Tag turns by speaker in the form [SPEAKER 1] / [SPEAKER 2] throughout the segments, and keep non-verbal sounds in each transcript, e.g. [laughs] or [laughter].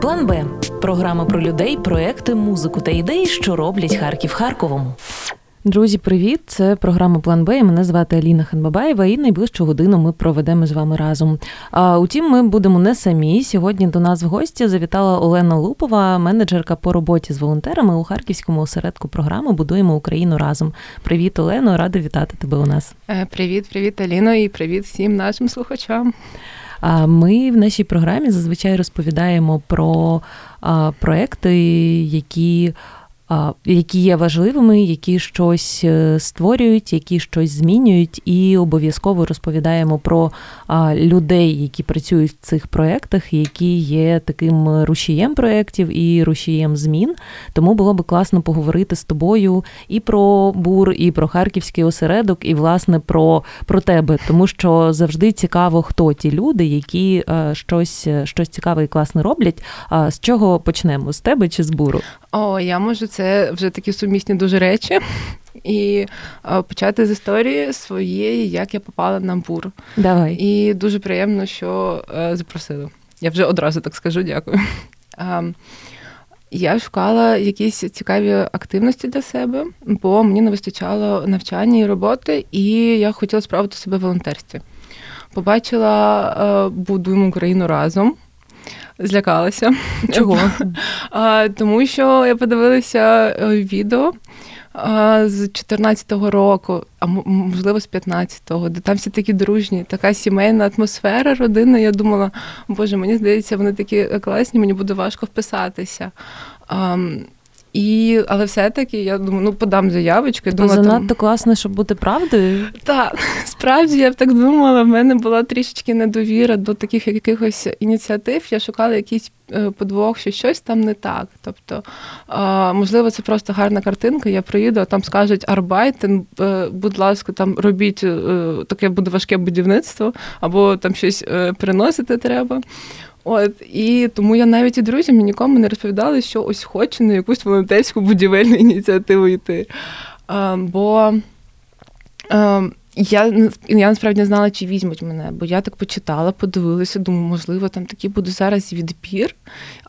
[SPEAKER 1] План Б програма про людей, проекти, музику та ідеї, що роблять Харків Харковом.
[SPEAKER 2] Друзі, привіт! Це програма План Б. і Мене звати Аліна Ханбабаєва, і найближчу годину ми проведемо з вами разом. А утім, ми будемо не самі. Сьогодні до нас в гості завітала Олена Лупова, менеджерка по роботі з волонтерами у харківському осередку програми Будуємо Україну разом. Привіт, Олено! Рада вітати тебе у нас.
[SPEAKER 3] Е, привіт, привіт, Аліно, і привіт всім нашим слухачам.
[SPEAKER 2] Ми в нашій програмі зазвичай розповідаємо про проекти, які які є важливими, які щось е, створюють, які щось змінюють, і обов'язково розповідаємо про людей, які працюють в цих проєктах, які є таким рушієм проєктів і рушієм змін. Тому було би класно поговорити з тобою і про бур, і про харківський осередок, і власне про про тебе, тому що завжди цікаво, хто ті люди, які е, щось щось цікаве і класне роблять. З чого почнемо? З тебе чи з буру?
[SPEAKER 3] О, я можу це вже такі сумісні дуже речі. І а, почати з історії своєї, як я попала на бур.
[SPEAKER 2] Давай.
[SPEAKER 3] І дуже приємно, що е, запросили. Я вже одразу так скажу, дякую. А, я шукала якісь цікаві активності для себе, бо мені не вистачало навчання і роботи, і я хотіла спробувати себе в волонтерстві. Побачила будуємо Україну разом злякалася. [laughs]
[SPEAKER 2] Чого?
[SPEAKER 3] А, Тому що я подивилася е, відео а, з 14-го року, а можливо з 15-го, де там всі такі дружні, така сімейна атмосфера, родина. Я думала, боже, мені здається, вони такі класні, мені буде важко вписатися. А, і, Але все-таки я думаю, ну подам заявочку.
[SPEAKER 2] Тобто
[SPEAKER 3] думаю,
[SPEAKER 2] занадто там... класно, щоб бути правдою.
[SPEAKER 3] Так, [laughs] справді я б так думала. В мене була трішечки недовіра до таких якихось ініціатив. Я шукала якісь е, подвох, що щось там не так. Тобто, можливо, це просто гарна картинка. Я приїду, а там скажуть arbeiten, е, будь ласка, там робіть е, таке буде важке будівництво, або там щось переносити треба. От і тому я навіть і друзям нікому не розповідала, що ось хочу на якусь волонтерську будівельну ініціативу йти. А, бо а, я я насправді не знала, чи візьмуть мене, бо я так почитала, подивилася, думаю, можливо, там такий буде зараз відбір.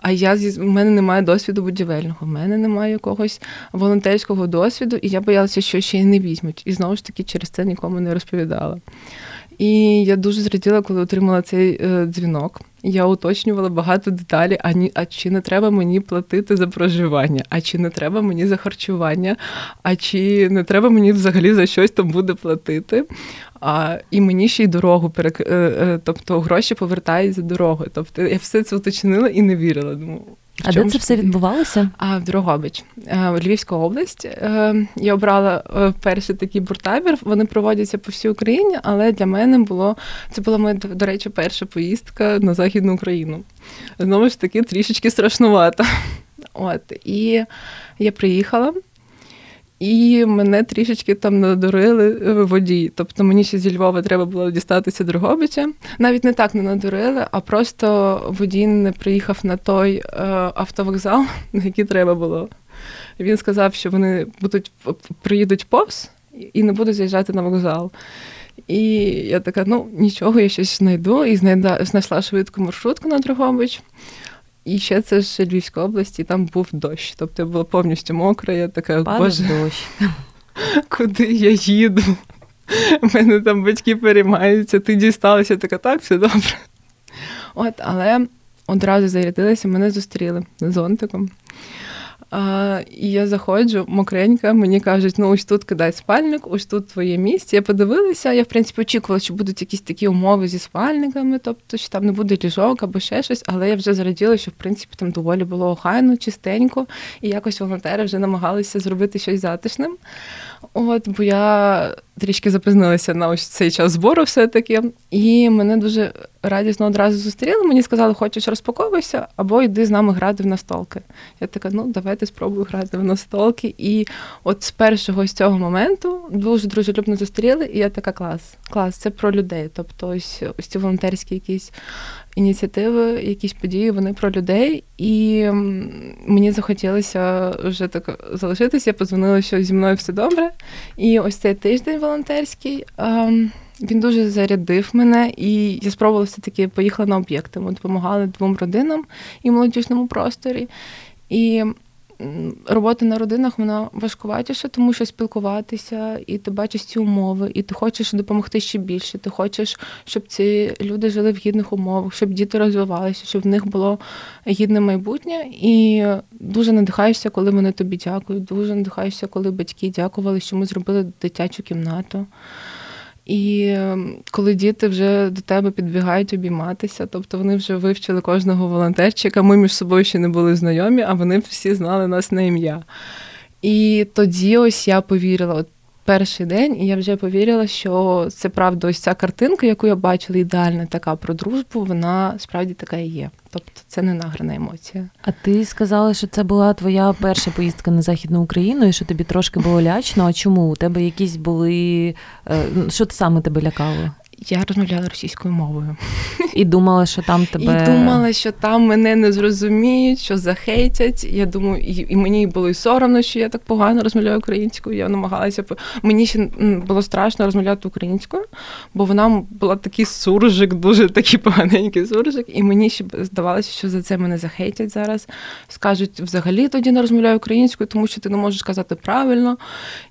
[SPEAKER 3] А я в мене немає досвіду будівельного, в мене немає якогось волонтерського досвіду, і я боялася, що ще й не візьмуть. І знову ж таки через це нікому не розповідала. І я дуже зраділа, коли отримала цей е, дзвінок. Я уточнювала багато деталей. А ні, а чи не треба мені платити за проживання? А чи не треба мені за харчування? А чи не треба мені взагалі за щось там буде платити? А, І мені ще й дорогу перек... Е, е, тобто гроші повертають за дорогу. Тобто я все це уточнила і не вірила. Думаю,
[SPEAKER 2] а де це все відбувалося?
[SPEAKER 3] А в Дрогобич, е, Львівська область. Е, я обрала е, перший такий буртабір. Вони проводяться по всій Україні, але для мене було це була моя, до речі, перша поїздка на Західну Україну. Знову ж таки, трішечки страшнувато. [laughs] От і я приїхала. І мене трішечки там надурили водій. Тобто мені ще зі Львова треба було дістатися Дрогобича. Навіть не так не надурили, а просто водій не приїхав на той е, автовокзал, [laughs] на який треба було. Він сказав, що вони будуть приїдуть повз і не будуть заїжджати на вокзал. І я така, ну нічого, я щось знайду і знайшла швидку маршрутку на Дрогобич. І ще це ж Львівська область, і там був дощ. Тобто я була повністю мокра, я така,
[SPEAKER 2] Падав
[SPEAKER 3] боже,
[SPEAKER 2] дощ. [laughs]
[SPEAKER 3] куди я їду? У мене там батьки переймаються, ти дісталася, така, так, все добре. От, але одразу зарядилися, мене зустріли зонтиком. А, І я заходжу, мокренька, мені кажуть, ну ось тут кидай спальник, ось тут твоє місце. Я подивилася, я в принципі очікувала, що будуть якісь такі умови зі спальниками, тобто що там не буде ліжок або ще щось, але я вже зраділа, що в принципі там доволі було охайно, чистенько, і якось волонтери вже намагалися зробити щось затишним. От, бо я трішки запізнилася на ось цей час збору, все-таки, і мене дуже радісно одразу зустріли. Мені сказали, хочеш розпаковуйся, або йди з нами грати в настолки. Я така, ну давайте спробую грати в настолки. І от з першого з цього моменту дуже дружелюбно зустріли, і я така клас. Клас, це про людей. Тобто, ось ось ці волонтерські якісь ініціативи, якісь події, вони про людей. І мені захотілося вже так залишитися. Я подзвонила, що зі мною все добре. І ось цей тиждень волонтерський. Ем, Він дуже зарядив мене, і я спробувала все-таки поїхала на об'єкти. Ми допомагали двом родинам і молодіжному просторі. І робота на родинах вона важкуватіша, тому що спілкуватися, і ти бачиш ці умови, і ти хочеш допомогти ще більше. Ти хочеш, щоб ці люди жили в гідних умовах, щоб діти розвивалися, щоб в них було гідне майбутнє. І дуже надихаєшся, коли вони тобі дякують. Дуже надихаєшся, коли батьки дякували, що ми зробили дитячу кімнату. І ем, коли діти вже до тебе підбігають обійматися, тобто вони вже вивчили кожного волонтерчика, ми між собою ще не були знайомі, а вони всі знали нас на ім'я. І тоді ось я повірила. От перший день, і я вже повірила, що це правда, ось ця картинка, яку я бачила, ідеальна така про дружбу, вона справді така і є. Тобто це не награна емоція.
[SPEAKER 2] А ти сказала, що це була твоя перша поїздка на Західну Україну, і що тобі трошки було лячно. А чому? У тебе якісь були. Е, що саме тебе лякало?
[SPEAKER 3] Я розмовляла російською мовою.
[SPEAKER 2] І думала, що там тебе.
[SPEAKER 3] І думала, що там мене не зрозуміють, що захейтять. Я думаю, і, і мені було і соромно, що я так погано розмовляю українською. Я намагалася мені ще було страшно розмовляти українською, бо вона була такий суржик, дуже такий поганенький суржик. І мені ще здавалося, що за це мене захейтять зараз. Скажуть, взагалі тоді не розмовляю українською, тому що ти не можеш казати правильно.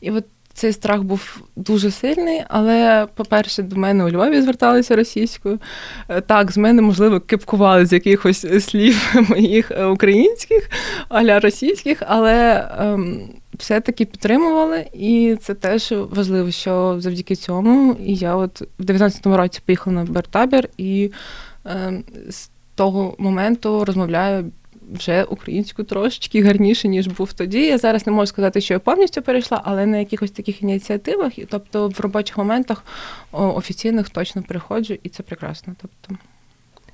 [SPEAKER 3] І от цей страх був дуже сильний, але, по-перше, до мене у Львові зверталися російською. Е, так, з мене, можливо, кипкували з якихось слів [laughs] моїх е, українських, аля російських, але ем, все-таки підтримували, і це теж важливо, що завдяки цьому. І я от в 19-му році поїхала на Бертабір і ем, з того моменту розмовляю вже українську трошечки гарніше, ніж був тоді. Я зараз не можу сказати, що я повністю перейшла, але на якихось таких ініціативах, тобто в робочих моментах офіційних точно приходжу, і це прекрасно. Тобто.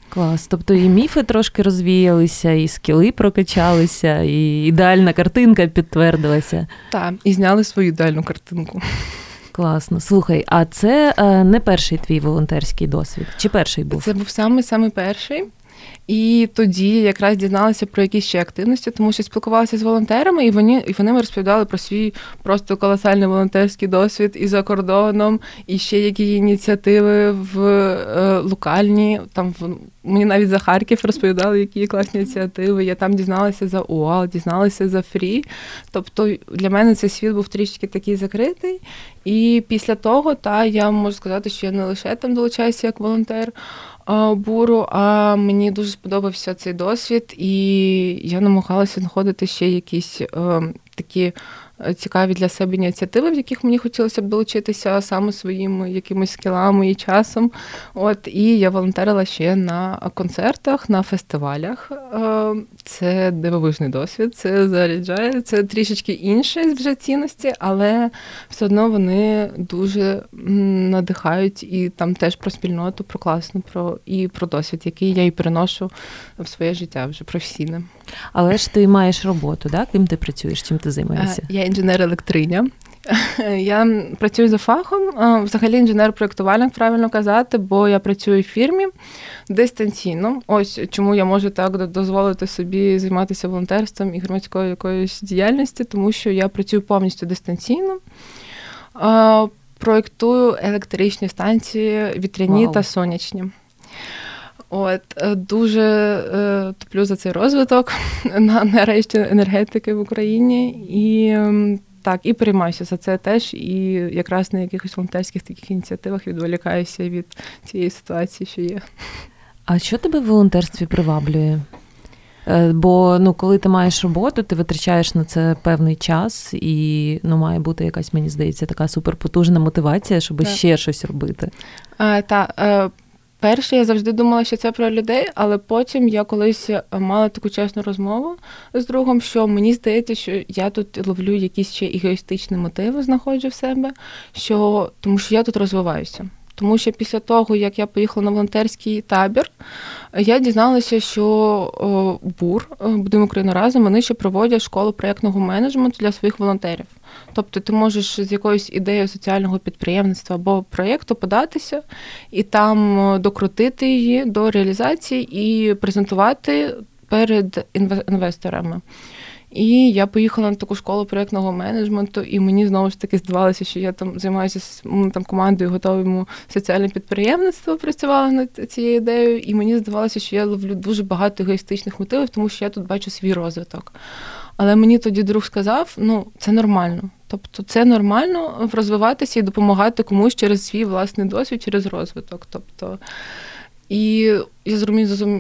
[SPEAKER 2] Клас. Тобто і міфи трошки розвіялися, і скіли прокачалися, і ідеальна картинка підтвердилася.
[SPEAKER 3] Так, і зняли свою ідеальну картинку.
[SPEAKER 2] Класно. Слухай, а це е, не перший твій волонтерський досвід? Чи перший був?
[SPEAKER 3] Це був саме саме перший. І тоді якраз дізналася про якісь ще активності, тому що спілкувалася з волонтерами, і вони і вони розповідали про свій просто колосальний волонтерський досвід і за кордоном, і ще які ініціативи в е, локальні. Там в мені навіть за Харків розповідали, які класні ініціативи. Я там дізналася за УАЛ, дізналася за Фрі. Тобто для мене цей світ був трішки такий закритий. І після того, та я можу сказати, що я не лише там долучаюся як волонтер буру, а мені дуже сподобався цей досвід, і я намагалася знаходити ще якісь е, такі цікаві для себе ініціативи, в яких мені хотілося б долучитися саме своїми якимись скілами і часом. От І я волонтерила ще на концертах, на фестивалях. Е, це дивовижний досвід, це заряджає, це трішечки інше вже цінності, але все одно вони дуже надихають і там теж про спільноту, про класну, про і про досвід, який я і переношу в своє життя вже професійне.
[SPEAKER 2] Але ж ти маєш роботу, да? ким ти працюєш, чим ти займаєшся?
[SPEAKER 3] Я інженер-електриня. Я працюю за фахом, взагалі інженер-проєктувальник, правильно казати, бо я працюю в фірмі дистанційно. Ось чому я можу так дозволити собі займатися волонтерством і громадською якоюсь діяльністю, тому що я працюю повністю дистанційно. Проєктую електричні станції вітряні Вау. та сонячні. От е, дуже е, топлю за цей розвиток [laughs] на нарешті енергетики в Україні і так, і приймаюся за це теж. І якраз на якихось волонтерських таких ініціативах відволікаюся від цієї ситуації, що є.
[SPEAKER 2] А що тебе в волонтерстві приваблює? Е, бо ну, коли ти маєш роботу, ти витрачаєш на це певний час, і ну, має бути якась, мені здається, така суперпотужна мотивація, щоб так. ще щось робити.
[SPEAKER 3] А, та, Перше, я завжди думала, що це про людей, але потім я колись е, мала таку чесну розмову з другом, що мені здається, що я тут ловлю якісь ще егоїстичні мотиви, знаходжу в себе, що тому що я тут розвиваюся. Тому що після того, як я поїхала на волонтерський табір, я дізналася, що БУР, е, будемо Україну разом, вони ще проводять школу проєктного менеджменту для своїх волонтерів. Тобто ти можеш з якоюсь ідеєю соціального підприємництва або проєкту податися і там е, докрутити її до реалізації і презентувати перед інвесторами. І я поїхала на таку школу проєктного менеджменту, і мені знову ж таки здавалося, що я там займаюся там командою готовому соціальне підприємництво, працювала над цією ідеєю, і мені здавалося, що я ловлю дуже багато егоїстичних мотивів, тому що я тут бачу свій розвиток. Але мені тоді друг сказав: ну, це нормально. Тобто це нормально розвиватися і допомагати комусь через свій власний досвід, через розвиток. Тобто, і я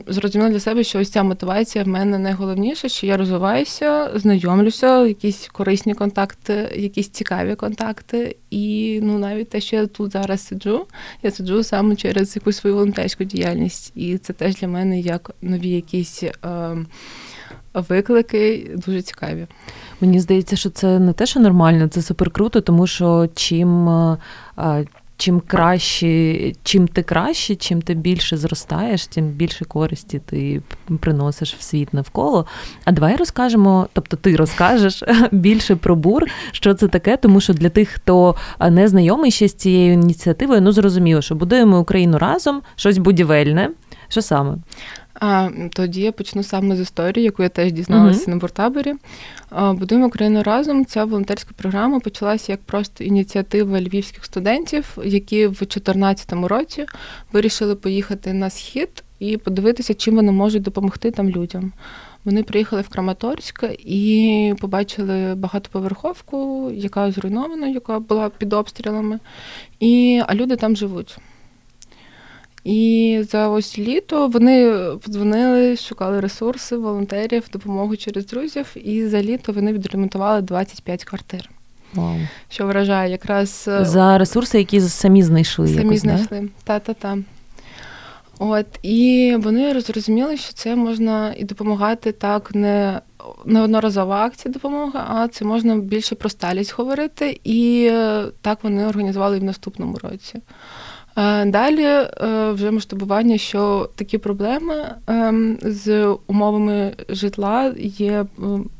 [SPEAKER 3] зрозуміла для себе, що ось ця мотивація в мене найголовніше, що я розвиваюся, знайомлюся, якісь корисні контакти, якісь цікаві контакти. І ну навіть те, що я тут зараз сиджу, я сиджу саме через якусь свою волонтерську діяльність. І це теж для мене як нові якісь. Е, виклики дуже цікаві.
[SPEAKER 2] Мені здається, що це не те, що нормально, це супер круто, тому що чим. Чим краще, чим ти краще, чим ти більше зростаєш, тим більше користі ти приносиш в світ навколо. А давай розкажемо, тобто ти розкажеш [laughs] більше про бур, що це таке, тому що для тих, хто не знайомий ще з цією ініціативою, ну зрозуміло, що будуємо Україну разом, щось будівельне. Що саме?
[SPEAKER 3] А тоді я почну саме з історії, яку я теж дізналася uh-huh. на буртаборі. Будуємо Україну разом. Ця волонтерська програма почалася як просто ініціатива львівських студентів, які в 2014 році вирішили поїхати на схід і подивитися, чим вони можуть допомогти там людям. Вони приїхали в Краматорськ і побачили багатоповерховку, яка зруйнована, яка була під обстрілами, і а люди там живуть. І за ось літо вони подзвонили, шукали ресурси, волонтерів, допомогу через друзів. І за літо вони відремонтували 25 квартир.
[SPEAKER 2] Вау.
[SPEAKER 3] Що вражає якраз
[SPEAKER 2] е, за ресурси, які самі знайшли.
[SPEAKER 3] Самі
[SPEAKER 2] якось,
[SPEAKER 3] знайшли. Та-та-та. От і вони зрозуміли, що це можна і допомагати так, не не одноразова акція допомоги, а це можна більше про сталість говорити. І е, так вони організували і в наступному році. Е, далі е, вже масштабування, що такі проблеми ем, з умовами житла є,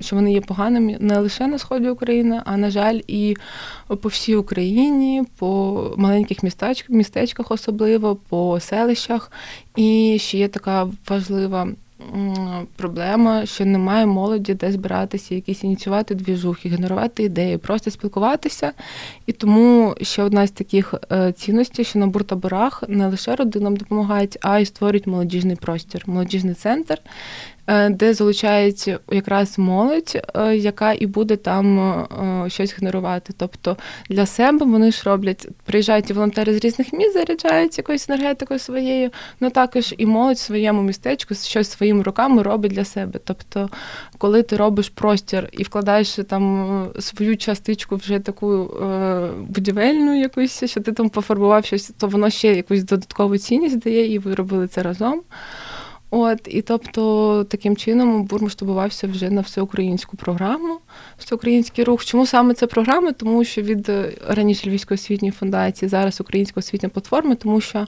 [SPEAKER 3] що вони є поганими не лише на сході України, а на жаль, і по всій Україні, по маленьких містечках, містечках, особливо по селищах. І ще є така важлива проблема, що немає молоді, де збиратися, якісь ініціювати двіжухи, генерувати ідеї, просто спілкуватися. І тому ще одна з таких е, цінностей, що на буртаборах не лише родинам допомагають, а й створюють молодіжний простір, молодіжний центр, де залучають якраз молодь, е, яка і буде там е, щось генерувати. Тобто для себе вони ж роблять, приїжджають і волонтери з різних міст, заряджають якоюсь енергетикою своєю, ну також і молодь в своєму містечку щось своїми руками робить для себе. Тобто, коли ти робиш простір і вкладаєш там свою частичку вже таку будівельну якусь, що ти там пофарбував щось, то воно ще якусь додаткову цінність дає, і ви робили це разом. От і тобто таким чином бур масштабувався вже на всеукраїнську програму, всеукраїнський рух. Чому саме ця програма? Тому що від е, раніше Львівської освітньої фундації, зараз Українська освітня платформа, тому що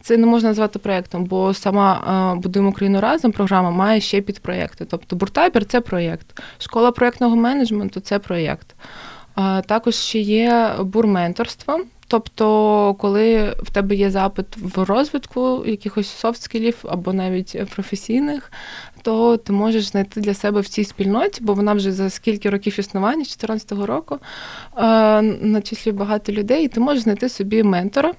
[SPEAKER 3] це не можна назвати проєктом, бо сама Будуємо Україну разом програма має ще підпроєкти. Тобто буртабір це проєкт, школа проєктного менеджменту це проєкт. Також ще є бурменторство. Тобто, коли в тебе є запит в розвитку якихось софт-скілів або навіть професійних, то ти можеш знайти для себе в цій спільноті, бо вона вже за скільки років існування, з 2014 року, начислює багато людей, і ти можеш знайти собі ментора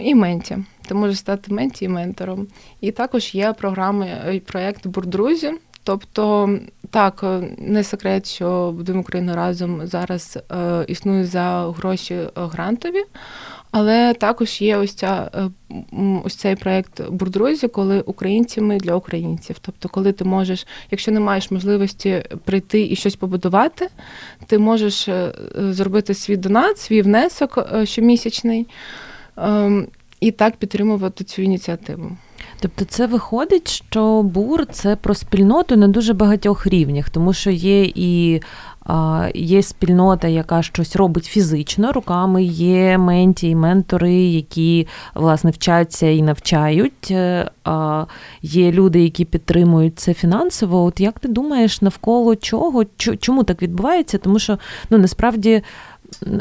[SPEAKER 3] і менті. Ти можеш стати менті і ментором. І також є програми і проєкт Бурдрузі. Тобто, так, е, не секрет, що будемо Україну разом зараз е, існує за гроші е, грантові, але також є ось ця е, ось цей проект Бурдрузі, коли українцями для українців. Тобто, коли ти можеш, якщо не маєш можливості прийти і щось побудувати, ти можеш зробити свій донат, свій внесок щомісячний ем, і так підтримувати цю ініціативу.
[SPEAKER 2] Тобто це виходить, що бур це про спільноту на дуже багатьох рівнях, тому що є і є спільнота, яка щось робить фізично руками, є менті і ментори, які власне вчаться і навчають. Е, є люди, які підтримують це фінансово. От як ти думаєш, навколо чого? Чому так відбувається? Тому що ну насправді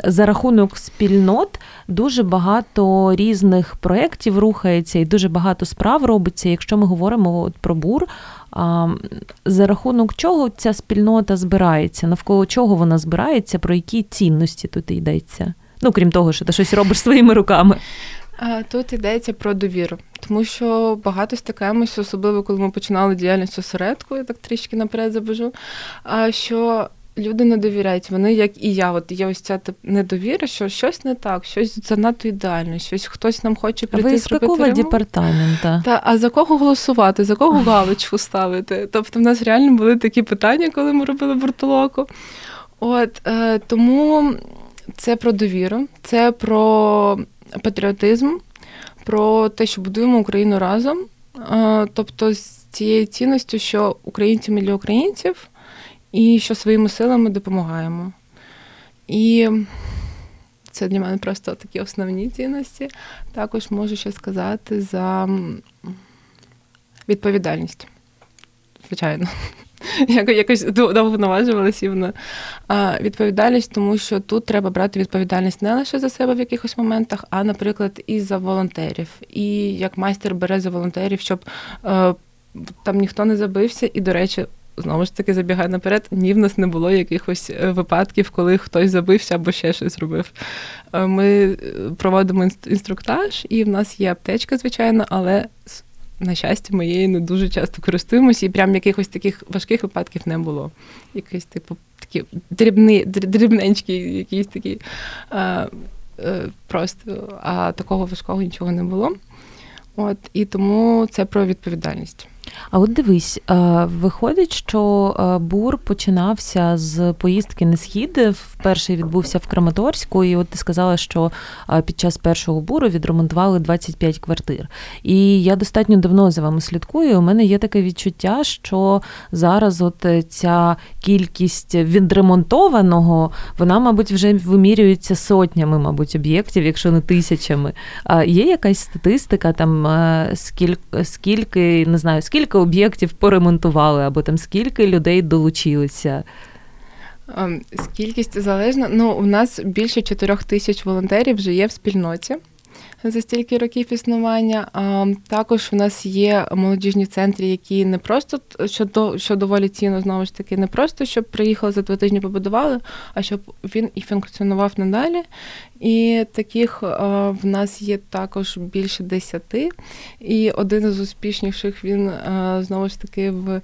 [SPEAKER 2] за рахунок спільнот дуже багато різних проєктів рухається і дуже багато справ робиться. Якщо ми говоримо от про бур, За рахунок чого ця спільнота збирається? Навколо чого вона збирається, про які цінності тут йдеться? Ну, крім того, що ти щось робиш своїми руками.
[SPEAKER 3] Тут йдеться про довіру, тому що багато стикаємося, особливо коли ми починали діяльність осередку, я так трішки наперед забежу. що люди не довіряють. Вони, як і я, от є ось ця недовіра, що щось не так, щось занадто ідеально, щось хтось нам хоче прийти.
[SPEAKER 2] Ви з якого департамента?
[SPEAKER 3] Та, а за кого голосувати, за кого [laughs] галочку ставити? Тобто, в нас реально були такі питання, коли ми робили бортолоку. От е, тому це про довіру, це про патріотизм, про те, що будуємо Україну разом. Е, тобто, з цією цінністю, що українці ми для українців і що своїми силами допомагаємо. І це для мене просто такі основні цінності. Також можу ще сказати за відповідальність. Звичайно. [laughs] Якось довго наважувалася іменно. Відповідальність, тому що тут треба брати відповідальність не лише за себе в якихось моментах, а, наприклад, і за волонтерів. І як майстер бере за волонтерів, щоб е, там ніхто не забився. І, до речі, знову ж таки забігає наперед, ні в нас не було якихось е, випадків, коли хтось забився або ще щось зробив. Е, ми е, проводимо інструктаж, і в нас є аптечка, звичайно, але. На щастя, моєю не дуже часто користуємося, і прям якихось таких важких випадків не було. Якийсь, типу, такі дрібні, дрібненькі, якісь такі а, просто, а такого важкого нічого не було. От, І тому це про відповідальність.
[SPEAKER 2] А от дивись, виходить, що бур починався з поїздки на схід. Вперше відбувся в Краматорську, і от ти сказала, що під час першого буру відремонтували 25 квартир. І я достатньо давно за вами слідкую. У мене є таке відчуття, що зараз от ця кількість відремонтованого, вона, мабуть, вже вимірюється сотнями, мабуть, об'єктів, якщо не тисячами. Є якась статистика, там скільки, скільки не знаю, скільки скільки об'єктів поремонтували, або там скільки людей долучилися?
[SPEAKER 3] Ем, Скількість залежна. Ну, у нас більше 4 тисяч волонтерів вже є в спільноті за стільки років існування. Також в нас є молодіжні центри, які не просто що що доволі цінно, знову ж таки, не просто щоб приїхали за два тижні, побудували, а щоб він і функціонував надалі. І таких в нас є також більше десяти. І один з успішніших він знову ж таки в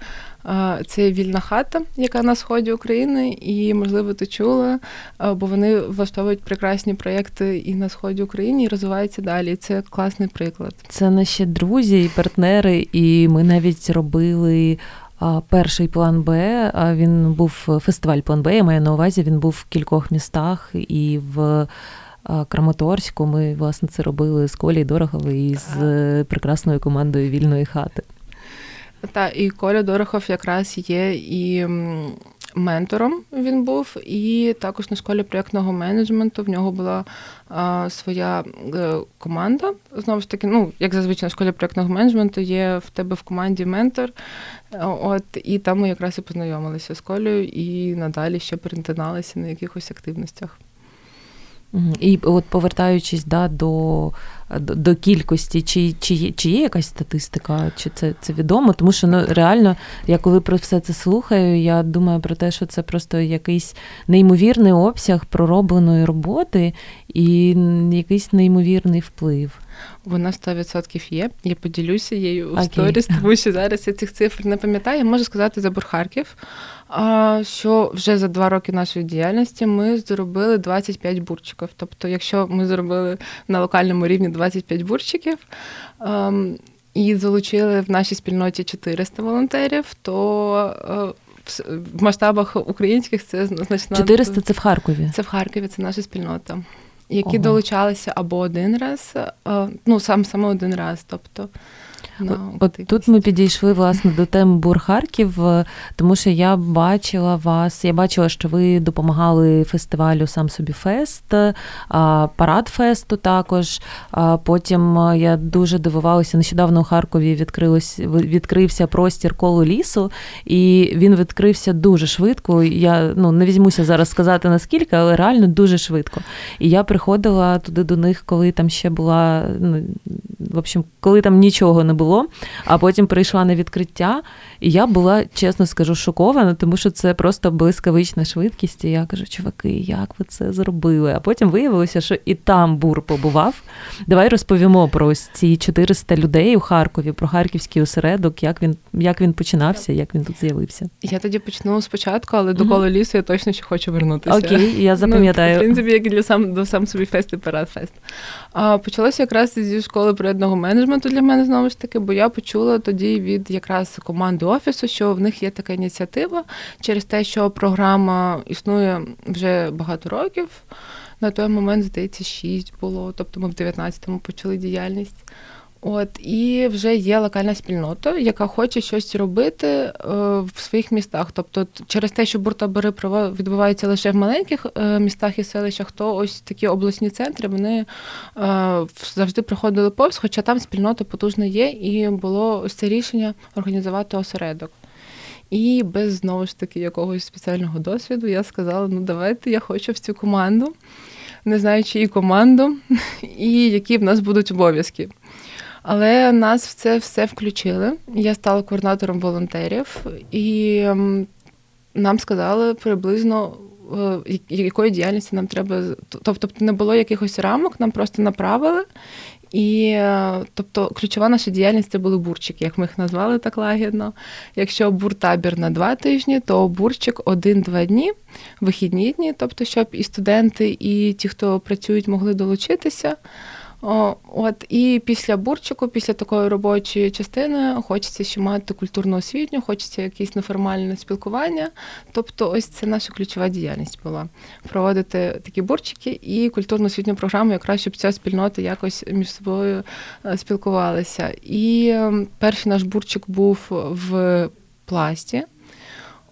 [SPEAKER 3] це вільна хата, яка на сході України, і можливо ти чула, бо вони влаштовують прекрасні проєкти і на сході України і розвиваються далі. Це класний приклад.
[SPEAKER 2] Це наші друзі і партнери, і ми навіть робили. Перший план Б він був фестиваль план Б. Я маю на увазі. Він був в кількох містах і в Краматорську. Ми власне це робили з Колі Дорогової і з прекрасною командою вільної хати.
[SPEAKER 3] Та і Коля Дорохов якраз є і ментором він був, і також на школі проєктного менеджменту в нього була а, своя е, команда. Знову ж таки, ну як зазвичай на школі проєктного менеджменту є в тебе в команді ментор. От і там ми якраз і познайомилися з Колею і надалі ще перетиналися на якихось активностях.
[SPEAKER 2] І от повертаючись да, до до, кількості, чи чи, чи є якась статистика, чи це це відомо? Тому що ну, реально, я коли про все це слухаю, я думаю про те, що це просто якийсь неймовірний обсяг проробленої роботи і якийсь неймовірний вплив.
[SPEAKER 3] Вона 100% є. Я поділюся її у сторіс, тому що зараз я цих цифр не пам'ятаю. Можу сказати за Бурхарків що вже за два роки нашої діяльності ми зробили 25 бурчиків. Тобто, якщо ми зробили на локальному рівні 25 бурчиків ем, і залучили в нашій спільноті 400 волонтерів, то е, в масштабах українських це значно
[SPEAKER 2] 400 – це в Харкові.
[SPEAKER 3] Це в Харкові, це наша спільнота. Які Ого. долучалися або один раз, е, ну сам саме один раз. Тобто
[SPEAKER 2] От тут ми підійшли власне до теми Бурхарків, е, тому що я бачила вас, я бачила, що ви допомагали фестивалю Сам собі фест, парад фесту також. Потім е, я дуже дивувалася, нещодавно у Харкові відкрилось, відкрився простір коло лісу, і він відкрився дуже швидко. Я ну, не візьмуся зараз сказати наскільки, але реально дуже швидко. І я приходила туди до них, коли там ще була, ну, в общем, коли там нічого не було було. А потім прийшла на відкриття, і я була, чесно скажу, шокована, тому що це просто блискавична швидкість. І я кажу, чуваки, як ви це зробили? А потім виявилося, що і там бур побував. Давай розповімо про ось ці 400 людей у Харкові, про харківський осередок, як він як він починався, як він тут з'явився.
[SPEAKER 3] Я тоді почну спочатку, але до коло лісу я точно ще хочу вернутися.
[SPEAKER 2] Окей, я запам'ятаю.
[SPEAKER 3] Ну, в принципі, як і для сам до сам собі фест і парадфест. А почалося якраз зі школи проєдного менеджменту для мене знову ж таки, бо я почула тоді від якраз команди офісу, що в них є така ініціатива через те, що програма існує вже багато років. На той момент, здається, 6 було, тобто ми в 19-му почали діяльність. От і вже є локальна спільнота, яка хоче щось робити е, в своїх містах. Тобто, через те, що буртабори відбуваються лише в маленьких е, містах і селищах, то ось такі обласні центри вони е, завжди приходили повз, хоча там спільнота потужна є, і було ось це рішення організувати осередок. І без знову ж таки якогось спеціального досвіду я сказала: ну давайте я хочу в цю команду, не знаю, чиї команду, [laughs] і які в нас будуть обов'язки. Але нас в це все включили. Я стала координатором волонтерів, і нам сказали приблизно. Е, якої діяльності нам треба тобто не було якихось рамок, нам просто направили. І е, тобто ключова наша діяльність це були бурчики, як ми їх назвали так лагідно. Якщо буртабір на два тижні, то бурчик один-два дні, вихідні дні, тобто, щоб і студенти, і ті, хто працюють, могли долучитися. От і після бурчику, після такої робочої частини, хочеться ще мати культурну освітню, хочеться якесь неформальне спілкування. Тобто, ось це наша ключова діяльність була проводити такі бурчики і культурну освітню програму, якраз щоб ця спільнота якось між собою е, спілкувалася. І ем, перший наш бурчик був в пласті.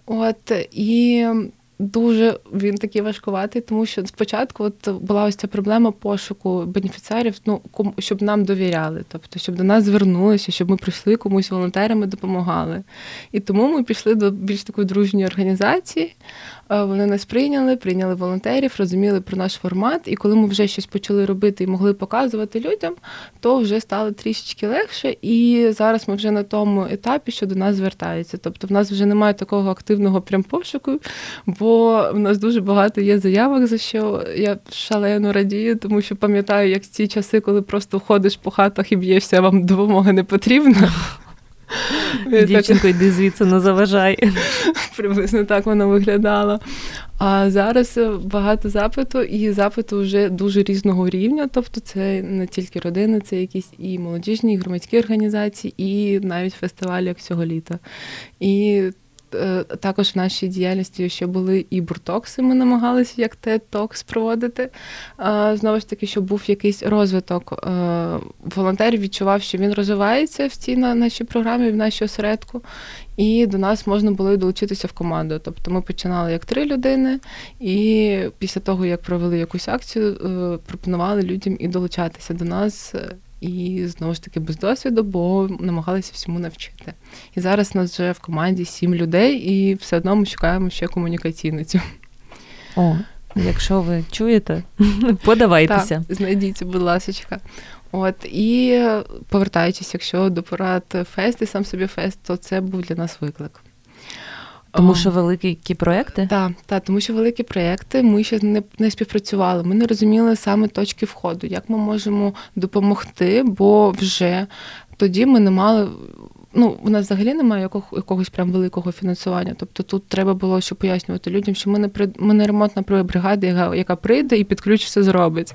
[SPEAKER 3] От і Дуже він такий важкуватий, тому що спочатку от була ось ця проблема пошуку бенефіціарів, ну щоб нам довіряли, тобто щоб до нас звернулися, щоб ми прийшли комусь волонтерами, допомагали. І тому ми пішли до більш такої дружньої організації. Вони нас прийняли, прийняли волонтерів, розуміли про наш формат. І коли ми вже щось почали робити і могли показувати людям, то вже стало трішечки легше. І зараз ми вже на тому етапі, що до нас звертаються. Тобто, в нас вже немає такого активного прям пошуку, бо в нас дуже багато є заявок, за що я шалено радію, тому що пам'ятаю, як ці часи, коли просто ходиш по хатах і б'єшся, вам допомога не потрібна.
[SPEAKER 2] Дівчинко, йди звідси, не заважай.
[SPEAKER 3] Приблизно так воно виглядало. А зараз багато запиту, і запиту вже дуже різного рівня. Тобто, це не тільки родини, це якісь і молодіжні, і громадські організації, і навіть фестивалі як цього літа. І також в нашій діяльності ще були і буртокси. Ми намагалися як TED-Talks проводити. Знову ж таки, щоб був якийсь розвиток. Е, волонтер відчував, що він розвивається в цій нашій програмі, в нашій осередку, і до нас можна було долучитися в команду. Тобто ми починали як три людини, і після того, як провели якусь акцію, е, пропонували людям і долучатися до нас і знову ж таки без досвіду, бо намагалися всьому навчити. І зараз у нас вже в команді сім людей, і все одно ми шукаємо ще комунікаційницю.
[SPEAKER 2] О, якщо ви чуєте, [laughs] подавайтеся.
[SPEAKER 3] Так, Знайдіть, будь ласка. От і повертаючись, якщо до порад фест і сам собі фест, то це був для нас виклик.
[SPEAKER 2] Тому що великі проекти?
[SPEAKER 3] Так, так, тому що великі проекти ми ще не не співпрацювали. Ми не розуміли саме точки входу, як ми можемо допомогти, бо вже тоді ми не мали. Ну, у нас взагалі немає якого, якогось прям великого фінансування. Тобто тут треба було ще пояснювати людям, що ми не ми не ремонтна бригада, яка, яка прийде і під ключ все зробить.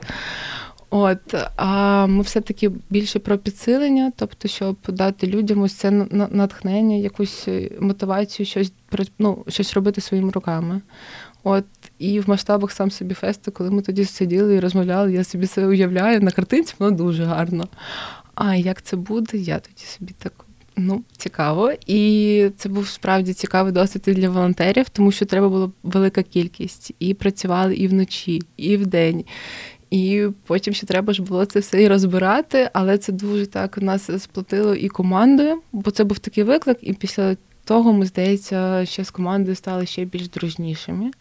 [SPEAKER 3] От, а ми все-таки більше про підсилення, тобто, щоб дати людям ось це натхнення, якусь е, мотивацію, щось ну, щось робити своїми руками. От, і в масштабах сам собі фесту, коли ми тоді сиділи і розмовляли, я собі це уявляю, на картинці воно дуже гарно. А як це буде, я тоді собі так. Ну, цікаво. І це був справді цікавий досвід для волонтерів, тому що треба було велика кількість. І працювали і вночі, і вдень. І потім ще треба ж було це все і розбирати, але це дуже так нас сплотило і командою, бо це був такий виклик. І після того, ми здається, ще з командою стали ще більш дружнішими.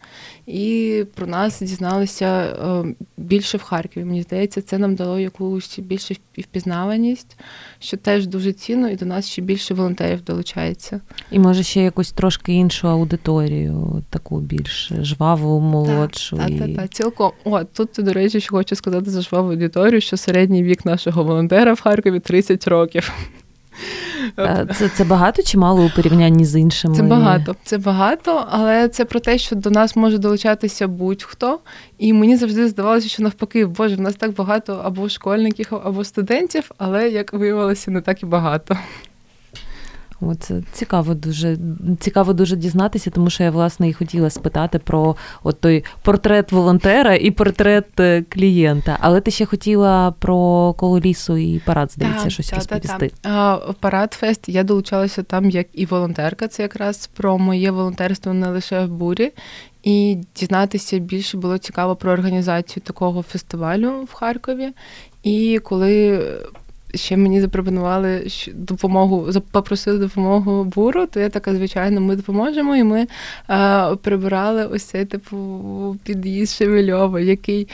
[SPEAKER 3] І про нас дізналися е, більше в Харкові. Мені здається, це нам дало якусь більше впізнаваність, що теж дуже цінно, і до нас ще більше волонтерів долучається.
[SPEAKER 2] І може ще якусь трошки іншу аудиторію, таку більш жваву, молодшу.
[SPEAKER 3] Так, так, так, цілком. О, тут, до речі, що хочу сказати за жваву аудиторію, що середній вік нашого волонтера в Харкові 30 років.
[SPEAKER 2] Це це багато чи мало у порівнянні з іншими?
[SPEAKER 3] Це багато, це багато, але це про те, що до нас може долучатися будь-хто. І мені завжди здавалося, що навпаки, боже, в нас так багато або школьників, або студентів, але як виявилося, не так і багато.
[SPEAKER 2] Це цікаво дуже цікаво дуже дізнатися, тому що я власне і хотіла спитати про от той портрет волонтера і портрет е, клієнта. Але ти ще хотіла про коло лісу і парад, здається,
[SPEAKER 3] та,
[SPEAKER 2] щось
[SPEAKER 3] та,
[SPEAKER 2] розповісти.
[SPEAKER 3] Та, парад фест я долучалася там як і волонтерка. Це якраз про моє волонтерство не лише в бурі. І дізнатися більше було цікаво про організацію такого фестивалю в Харкові. І коли ще мені запропонували допомогу, попросили допомогу буру, то я така, звичайно, ми допоможемо. І ми а, прибирали ось цей типу під'їзд Шевельова, який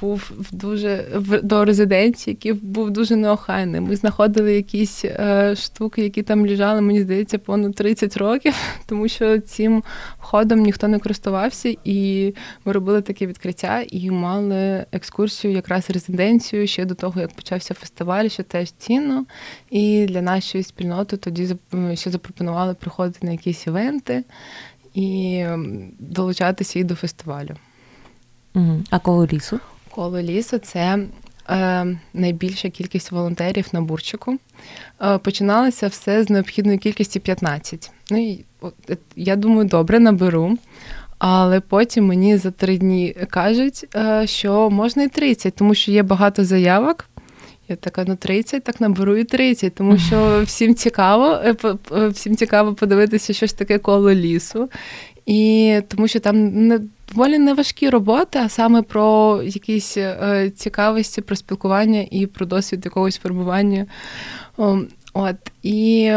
[SPEAKER 3] був дуже в, до резиденції, який був дуже неохайний. Ми знаходили якісь а, штуки, які там лежали, мені здається, понад 30 років, [laughs] тому що цим входом ніхто не користувався, і ми робили таке відкриття і мали екскурсію, якраз резиденцію ще до того, як почався фестиваль що теж цінно. І для нашої спільноти тоді ще запропонували приходити на якісь івенти і долучатися і до фестивалю.
[SPEAKER 2] А коло лісу?
[SPEAKER 3] Коло лісу це е, найбільша кількість волонтерів на бурчику. Е, починалося все з необхідної кількості 15. Ну, і, от, Я думаю, добре наберу. Але потім мені за три дні кажуть, е, що можна і 30, тому що є багато заявок. Я така, ну 30, так наберу і 30, тому що [laughs] всім цікаво, е, всім цікаво подивитися щось таке коло лісу. І тому що там не доволі не важкі роботи, а саме про якісь е, цікавості, про спілкування і про досвід якогось формування. От і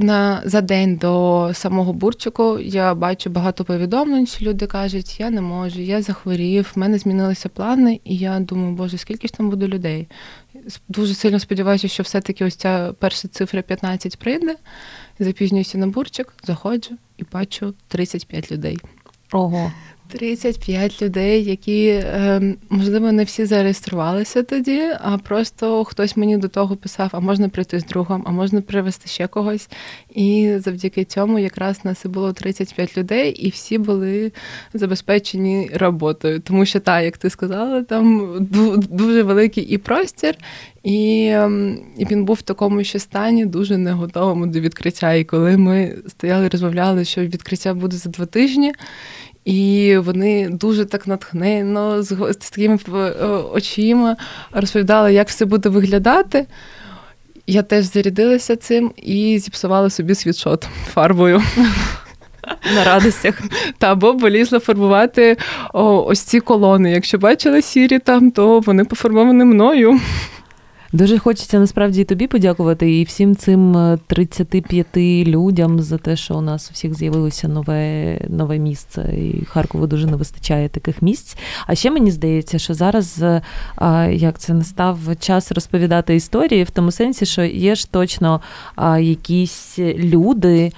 [SPEAKER 3] на за день до самого бурчику я бачу багато повідомлень, що люди кажуть, я не можу, я захворів, в мене змінилися плани, і я думаю, боже, скільки ж там буде людей. Дуже сильно сподіваюся, що все-таки ось ця перша цифра 15 прийде. Запізнююся на бурчик, заходжу і бачу 35 людей.
[SPEAKER 2] Ого.
[SPEAKER 3] 35 людей, які, ем, можливо, не всі зареєструвалися тоді, а просто хтось мені до того писав, а можна прийти з другом, а можна привезти ще когось. І завдяки цьому якраз нас і було 35 людей, і всі були забезпечені роботою. Тому що, так, як ти сказала, там дуже великий і простір, і ем, і він був в такому ще стані, дуже не готовому до відкриття. І коли ми стояли, розмовляли, що відкриття буде за два тижні. І вони дуже так натхненно, з, такими е, очима розповідали, як все буде виглядати. Я теж зарядилася цим і зіпсувала собі світшот фарбою. [laughs]
[SPEAKER 2] На радостях.
[SPEAKER 3] Та бо полізла фарбувати о, ось ці колони. Якщо бачила сірі там, то вони пофарбовані мною.
[SPEAKER 2] Дуже хочеться насправді і тобі подякувати і всім цим 35 е, людям за те, що у нас у всіх з'явилося нове нове місце, і Харкову дуже не вистачає таких місць. А ще мені здається, що зараз е, як це настав час розповідати історії, в тому сенсі, що є ж точно якісь люди.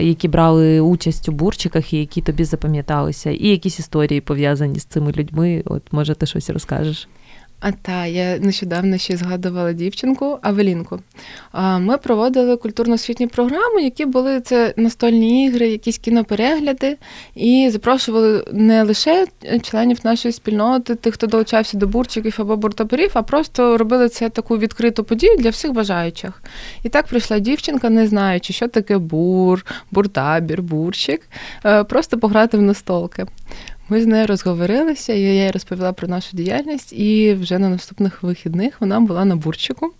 [SPEAKER 2] Які брали участь у бурчиках і які тобі запам'яталися, і якісь історії пов'язані з цими людьми. От може ти щось розкажеш?
[SPEAKER 3] А та я нещодавно ще згадувала дівчинку Авелінку. Ми проводили культурно-освітні програми, які були це настольні ігри, якісь кіноперегляди, і запрошували не лише членів нашої спільноти, тих, хто долучався до бурчиків або буртаборів, а просто робили це таку відкриту подію для всіх бажаючих. І так прийшла дівчинка, не знаючи, що таке бур, буртабір, бурчик, е, просто пограти в настолки. Ми з нею розговорилися, і я їй розповіла про нашу діяльність, і вже на наступних вихідних вона була на бурчику,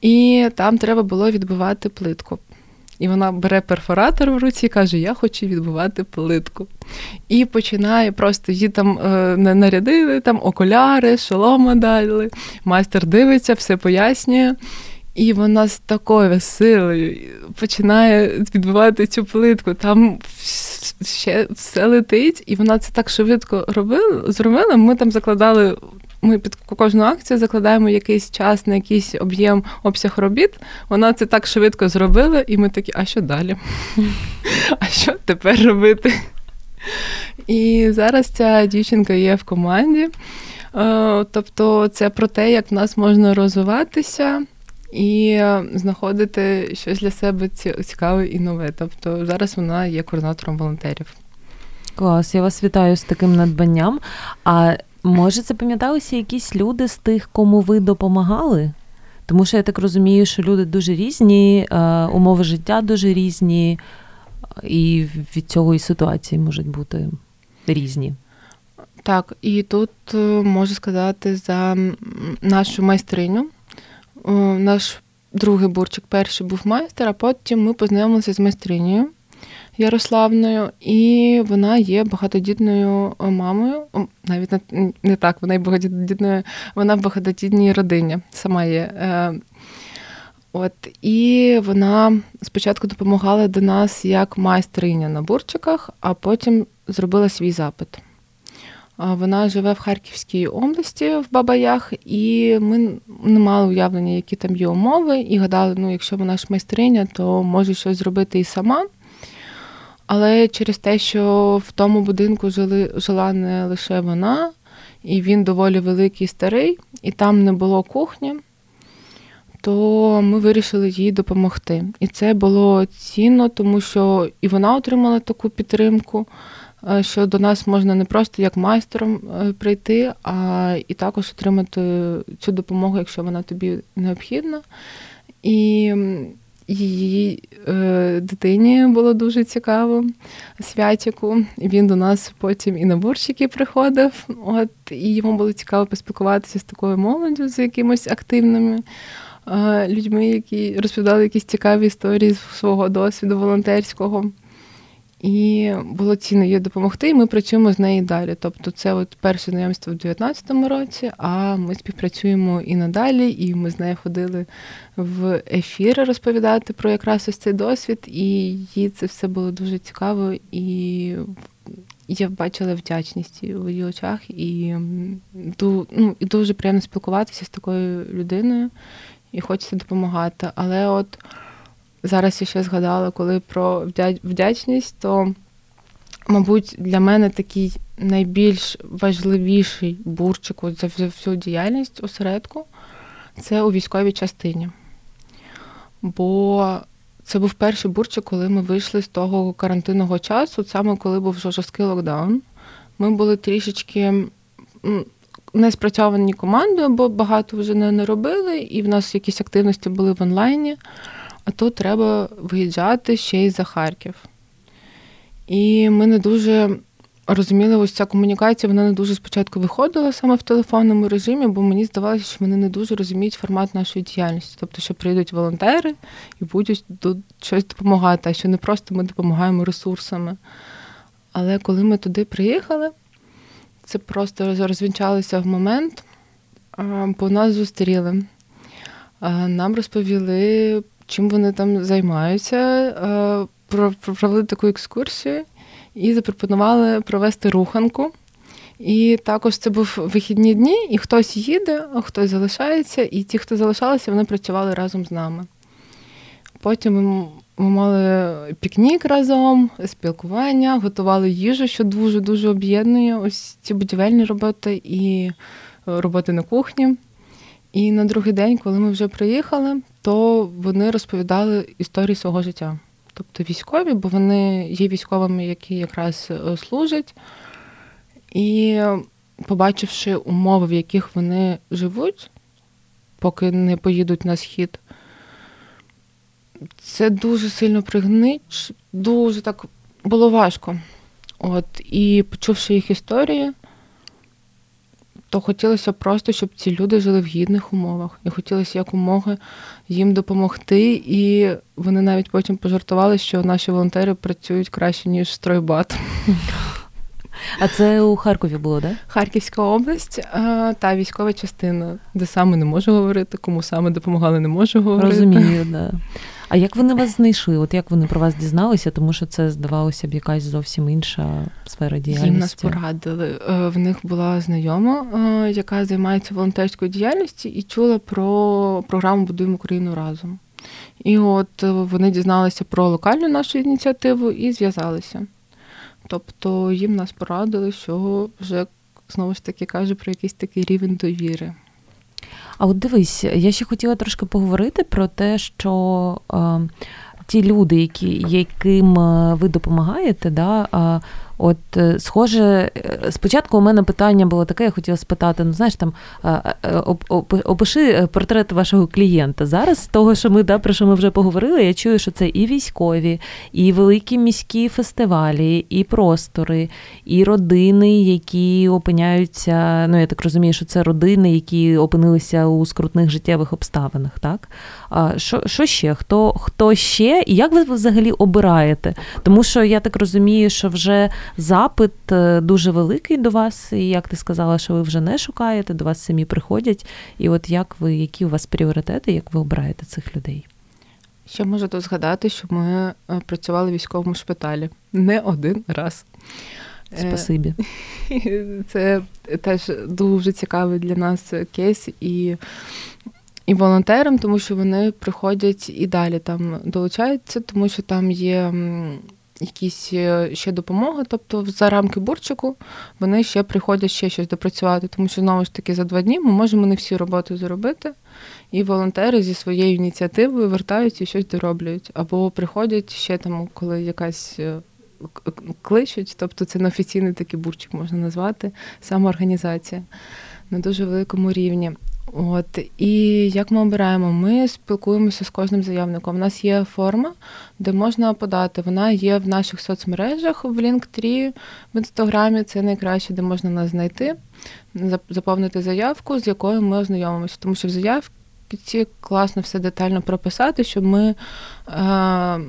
[SPEAKER 3] і там треба було відбивати плитку. І вона бере перфоратор в руці і каже: Я хочу відбивати плитку. І починає просто її там е, нарядили, там окуляри, шолома дали. Майстер дивиться, все пояснює. І вона з такою силою починає відбивати цю плитку. Там ще все летить, і вона це так швидко робила. Зробила. Ми там закладали. Ми під кожну акцію закладаємо якийсь час на якийсь об'єм обсяг робіт. Вона це так швидко зробила, і ми такі, а що далі? [laughs] А що тепер робити? І зараз ця дівчинка є в команді. Е, тобто, це про те, як в нас можна розвиватися і знаходити щось для себе цікаве і нове. Тобто зараз вона є координатором волонтерів.
[SPEAKER 2] Клас, я вас вітаю з таким надбанням. А може, це пам'яталися якісь люди з тих, кому ви допомагали? Тому що я так розумію, що люди дуже різні, умови життя дуже різні, і від цього і ситуації можуть бути різні.
[SPEAKER 3] Так, і тут е, можу сказати за нашу майстриню. Наш другий бурчик перший був майстер, а потім ми познайомилися з майстринею Ярославною, і вона є багатодітною мамою. Навіть не, не так, вона є багатодітною, вона в багатодітній родині сама є. Е, от, І вона спочатку допомагала до нас як майстриня на бурчиках, а потім зробила свій запит. Вона живе в Харківській області в Бабаях, і ми не мали уявлення, які там є умови, і гадали, ну, якщо вона ж майстриня, то може щось зробити і сама. Але через те, що в тому будинку жили, жила не лише вона, і він доволі великий старий, і там не було кухні, то ми вирішили їй допомогти. І це було цінно, тому що і вона отримала таку підтримку. Е, що до нас можна не просто як майстером е, прийти, а і також отримати цю допомогу, якщо вона тобі необхідна. І її е, дитині було дуже цікаво святіку. Він до нас потім і на бурщики приходив. От, І йому було цікаво поспілкуватися з такою молоддю, з якимось активними людьми, які розповідали якісь цікаві історії з свого досвіду волонтерського. І було цінно їй допомогти, і ми працюємо з нею далі. Тобто, це от перше знайомство в 2019 році, а ми співпрацюємо і надалі, і ми з нею ходили в ефіри розповідати про якраз ось цей досвід, і їй це все було дуже цікаво, і я бачила вдячність в її очах, і ну, і дуже приємно спілкуватися з такою людиною, і хочеться допомагати. Але от зараз я ще згадала, коли про вдячність, то, мабуть, для мене такий найбільш важливіший бурчик за всю діяльність осередку це у військовій частині. Бо це був перший бурчик, коли ми вийшли з того карантинного часу, саме коли був жорсткий локдаун. Ми були трішечки не спрацьовані командою, бо багато вже не робили, і в нас якісь активності були в онлайні а тут треба виїжджати ще й за Харків. І ми не дуже розуміли, ось ця комунікація, вона не дуже спочатку виходила саме в телефонному режимі, бо мені здавалося, що вони не дуже розуміють формат нашої діяльності. Тобто, що прийдуть волонтери і будуть тут щось допомагати, а що не просто ми допомагаємо ресурсами. Але коли ми туди приїхали, це просто розвінчалося в момент, бо нас зустріли. Нам розповіли чим вони там займаються, е, провели таку екскурсію і запропонували провести руханку. І також це був вихідні дні, і хтось їде, а хтось залишається, і ті, хто залишалися, вони працювали разом з нами. Потім ми мали пікнік разом, спілкування, готували їжу, що дуже-дуже об'єднує ось ці будівельні роботи і роботи на кухні. І на другий день, коли ми вже приїхали, то вони розповідали історії свого життя. Тобто військові, бо вони є військовими, які якраз е, служать. І побачивши умови, в яких вони живуть, поки не поїдуть на схід, це дуже сильно пригнить, дуже так було важко. От, І почувши їх історії, то хотілося просто, щоб ці люди жили в гідних умовах, і хотілося якомога їм допомогти. І вони навіть потім пожартували, що наші волонтери працюють краще ніж стройбат.
[SPEAKER 2] А це у Харкові було, так? Да?
[SPEAKER 3] Харківська область та військова частина, де саме не можу говорити, кому саме допомагали, не можу говорити.
[SPEAKER 2] Розумію, да. А як вони вас знайшли? От як вони про вас дізналися, тому що це здавалося б якась зовсім інша сфера діяльності?
[SPEAKER 3] Їм нас порадили. Е, в них була знайома, е, яка займається волонтерською діяльністю, і чула про програму Будуємо Україну разом. І от вони дізналися про локальну нашу ініціативу і зв'язалися. Тобто їм нас порадили, що вже знову ж таки каже про якийсь такий рівень довіри.
[SPEAKER 2] А от дивись, я ще хотіла трошки поговорити про те, що е, ті люди, які, яким ви допомагаєте, да, От, е, схоже, е, спочатку у мене питання було таке, я хотіла спитати: ну, знаєш, там е, опиши портрет вашого клієнта. Зараз з того, що ми да, про що ми вже поговорили, я чую, що це і військові, і великі міські фестивалі, і простори, і родини, які опиняються. Ну, я так розумію, що це родини, які опинилися у скрутних життєвих обставинах. так? А Що що ще? Хто, Хто ще? І як ви взагалі обираєте? Тому що я так розумію, що вже запит е, дуже великий до вас, і як ти сказала, що ви вже не шукаєте, до вас самі приходять. І от як ви, які у вас пріоритети, як ви обираєте цих людей?
[SPEAKER 3] Ще можу тут згадати, що ми е, працювали в військовому шпиталі не один раз.
[SPEAKER 2] Е, Спасибі. [laughs]
[SPEAKER 3] Це теж дуже цікавий для нас кейс і і волонтерам, тому що вони приходять і далі там долучаються, тому що там є якісь е, ще допомоги, тобто за рамки бурчику вони ще приходять ще щось допрацювати, тому що знову ж таки за два дні ми можемо не всі роботи зробити, і волонтери зі своєю ініціативою вертаються і щось дороблюють. Або приходять ще там, коли якась е, кличуть, тобто це неофіційний такий бурчик можна назвати, самоорганізація на дуже великому рівні. От і як ми обираємо, ми спілкуємося з кожним заявником. У нас є форма, де можна подати. Вона є в наших соцмережах в Linktree, в інстаграмі. Це найкраще, де можна нас знайти, заповнити заявку, з якою ми ознайомимося. Тому що в заявці класно все детально прописати, щоб ми. Е-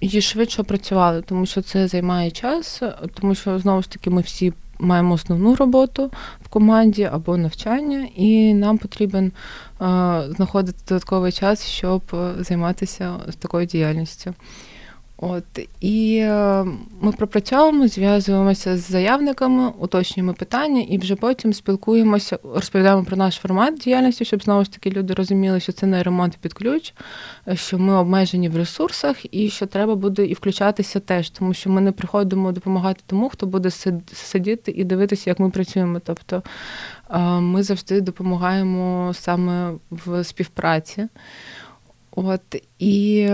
[SPEAKER 3] Її швидше працювали, тому що це займає час, тому що знову ж таки ми всі маємо основну роботу в команді або навчання, і нам потрібен знаходити додатковий час, щоб займатися такою діяльністю. От і е, ми пропрацьовуємо, зв'язуємося з заявниками, уточнюємо питання, і вже потім спілкуємося, розповідаємо про наш формат діяльності, щоб знову ж таки люди розуміли, що це не ремонт під ключ, що ми обмежені в ресурсах, і що треба буде і включатися теж, тому що ми не приходимо допомагати тому, хто буде сидіти і дивитися, як ми працюємо. Тобто е, ми завжди допомагаємо саме в співпраці. От і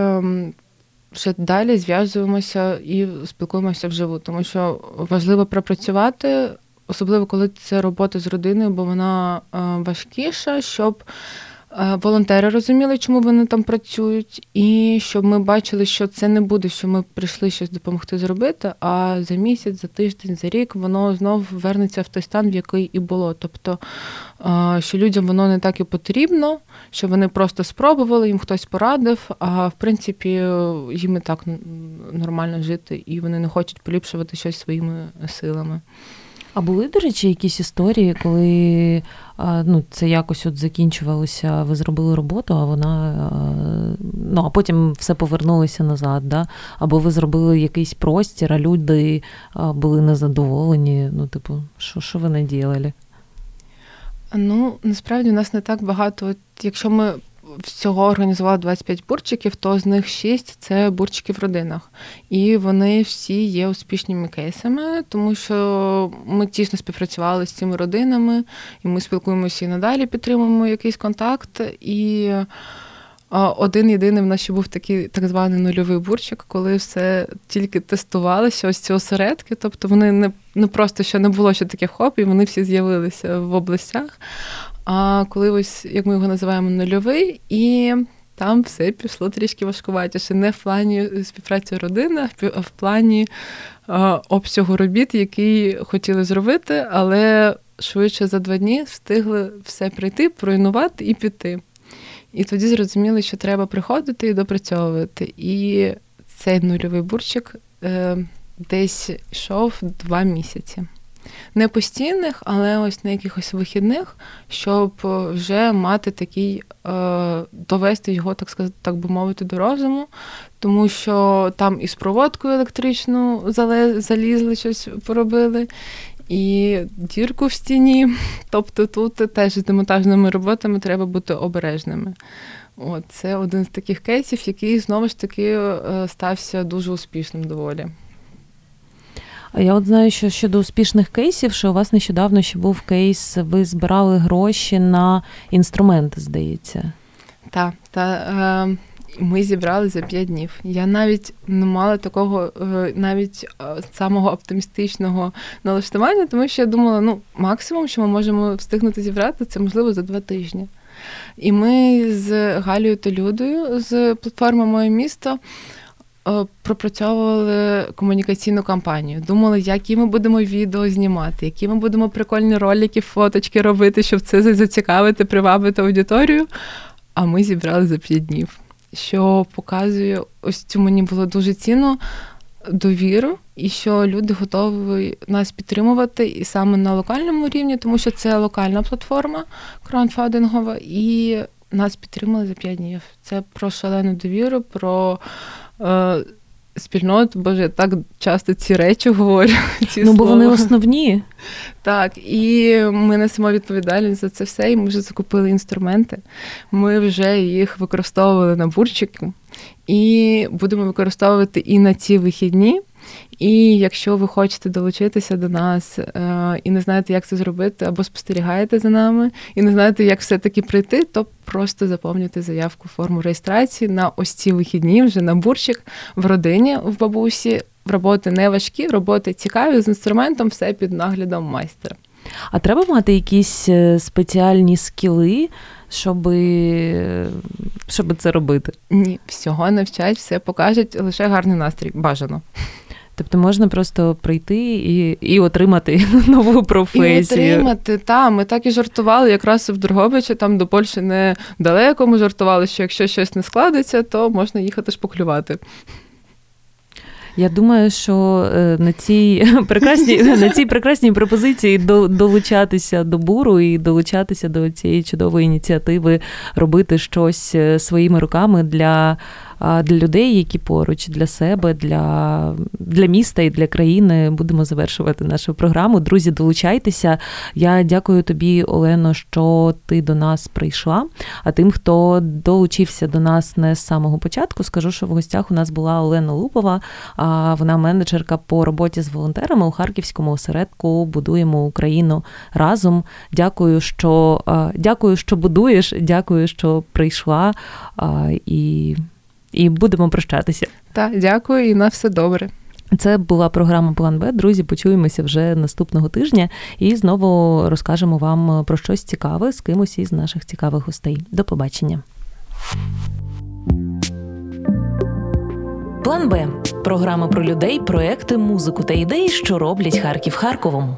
[SPEAKER 3] вже далі зв'язуємося і спілкуємося вживу, тому що важливо пропрацювати, особливо коли це робота з родиною, бо вона е, важкіша, щоб волонтери розуміли, чому вони там працюють, і щоб ми бачили, що це не буде, що ми прийшли щось допомогти зробити. А за місяць, за тиждень, за рік воно знов вернеться в той стан, в який і було. Тобто, е, що людям воно не так і потрібно, що вони просто спробували, їм хтось порадив. А в принципі, їм і так нормально жити, і вони не хочуть поліпшувати щось своїми силами.
[SPEAKER 2] А були, до речі, якісь історії, коли ну, це якось от закінчувалося, ви зробили роботу, а вона ну, а потім все повернулося назад, да? або ви зробили якийсь простір, а люди були незадоволені. Ну, типу, що що ви надіяли?
[SPEAKER 3] Ну, насправді у нас не так багато. От Якщо ми всього організували 25 бурчиків, то з них 6 – це бурчики в родинах. І вони всі є успішними кейсами, тому що ми тісно співпрацювали з цими родинами, і ми спілкуємося і надалі, підтримуємо якийсь контакт. І один єдиний в нас ще був такий так званий нульовий бурчик, коли все тільки тестувалося, ось ці осередки. Тобто вони не не просто що не було ще таке хоп, і вони всі з'явилися в областях. А коли ось, як ми його називаємо, нульовий, і там все пішло трішки важкуватіше. Не в плані співпраці родини, а в плані обсягу робіт, які хотіли зробити, але швидше за два дні встигли все прийти, проінувати і піти. І тоді зрозуміли, що треба приходити і допрацьовувати. І цей нульовий бурчик. Е, десь йшов два місяці. Не постійних, але ось на якихось вихідних, щоб вже мати такий, е, довести його, так сказати, так би мовити, до розуму, тому що там і з проводкою електричну залізли, щось поробили, і дірку в стіні. [laughs] Тобто тут теж з демонтажними роботами треба бути обережними. От, Це один з таких кейсів, який знову ж таки е, стався дуже успішним доволі.
[SPEAKER 2] Я от знаю, що щодо успішних кейсів, що у вас нещодавно ще був кейс, ви збирали гроші на інструменти, здається.
[SPEAKER 3] Так, та, е, ми зібрали за п'ять днів. Я навіть не мала такого е, навіть е, самого оптимістичного налаштування, тому що я думала, ну максимум, що ми можемо встигнути зібрати, це можливо за два тижні. І ми з Галією та Людою з платформи Моє місто. Е, пропрацьовували комунікаційну кампанію, думали, які ми будемо відео знімати, які ми будемо прикольні ролики, фоточки робити, щоб це зацікавити, привабити аудиторію. А ми зібрали за п'ять днів що показує ось цю мені було дуже цінно довіру, і що люди готові нас підтримувати і саме на локальному рівні, тому що це локальна платформа краудфандингова, і нас підтримали за п'ять днів. Це про шалену довіру, про. Е, спільноту, боже, я так часто ці речі говорю. [laughs] Ці
[SPEAKER 2] ну, бо вони основні.
[SPEAKER 3] Так, і ми несемо відповідальність за це все. І ми вже закупили інструменти. Ми вже їх використовували на бурчику і будемо використовувати і на ці вихідні. І якщо ви хочете долучитися до нас е, і не знаєте, як це зробити, або спостерігаєте за нами, і не знаєте, як все-таки прийти, то просто заповнюйте заявку форму реєстрації на ось ці вихідні вже на бурчик в родині в бабусі. Роботи не важкі, роботи цікаві з інструментом, все під наглядом майстра.
[SPEAKER 2] А треба мати якісь е, спеціальні скіли, щоб щоб це робити?
[SPEAKER 3] Ні, всього навчать, все покажуть, лише гарний настрій. Бажано.
[SPEAKER 2] Тобто можна просто прийти і і отримати [laughs] нову професію.
[SPEAKER 3] І отримати, так. Ми так і жартували. Якраз в Дрогобичі, там до Польщі недалеко. Ми жартували, що якщо щось не складеться, то можна їхати шпаклювати.
[SPEAKER 2] Я думаю, що е, на цій [laughs] прекрасній на цій прекрасній пропозиції долучатися до буру і долучатися до цієї чудової ініціативи, робити щось е, своїми руками для для людей, які поруч, для себе, для для міста і для країни. Будемо завершувати нашу програму. Друзі, долучайтеся. Я дякую тобі, Олено, що ти до нас прийшла. А тим, хто долучився до нас не з самого початку, скажу, що в гостях у нас була Олена Лупова. Вона менеджерка по роботі з волонтерами у Харківському осередку Будуємо Україну разом. Дякую, що дякую, що будуєш. Дякую, що прийшла. І і будемо прощатися.
[SPEAKER 3] Так, дякую і на все добре.
[SPEAKER 2] Це була програма План Б. Друзі, почуємося вже наступного тижня і знову розкажемо вам про щось цікаве з кимось із наших цікавих гостей. До побачення.
[SPEAKER 1] План Б програма про людей, проекти, музику та ідеї, що роблять Харків Харковом.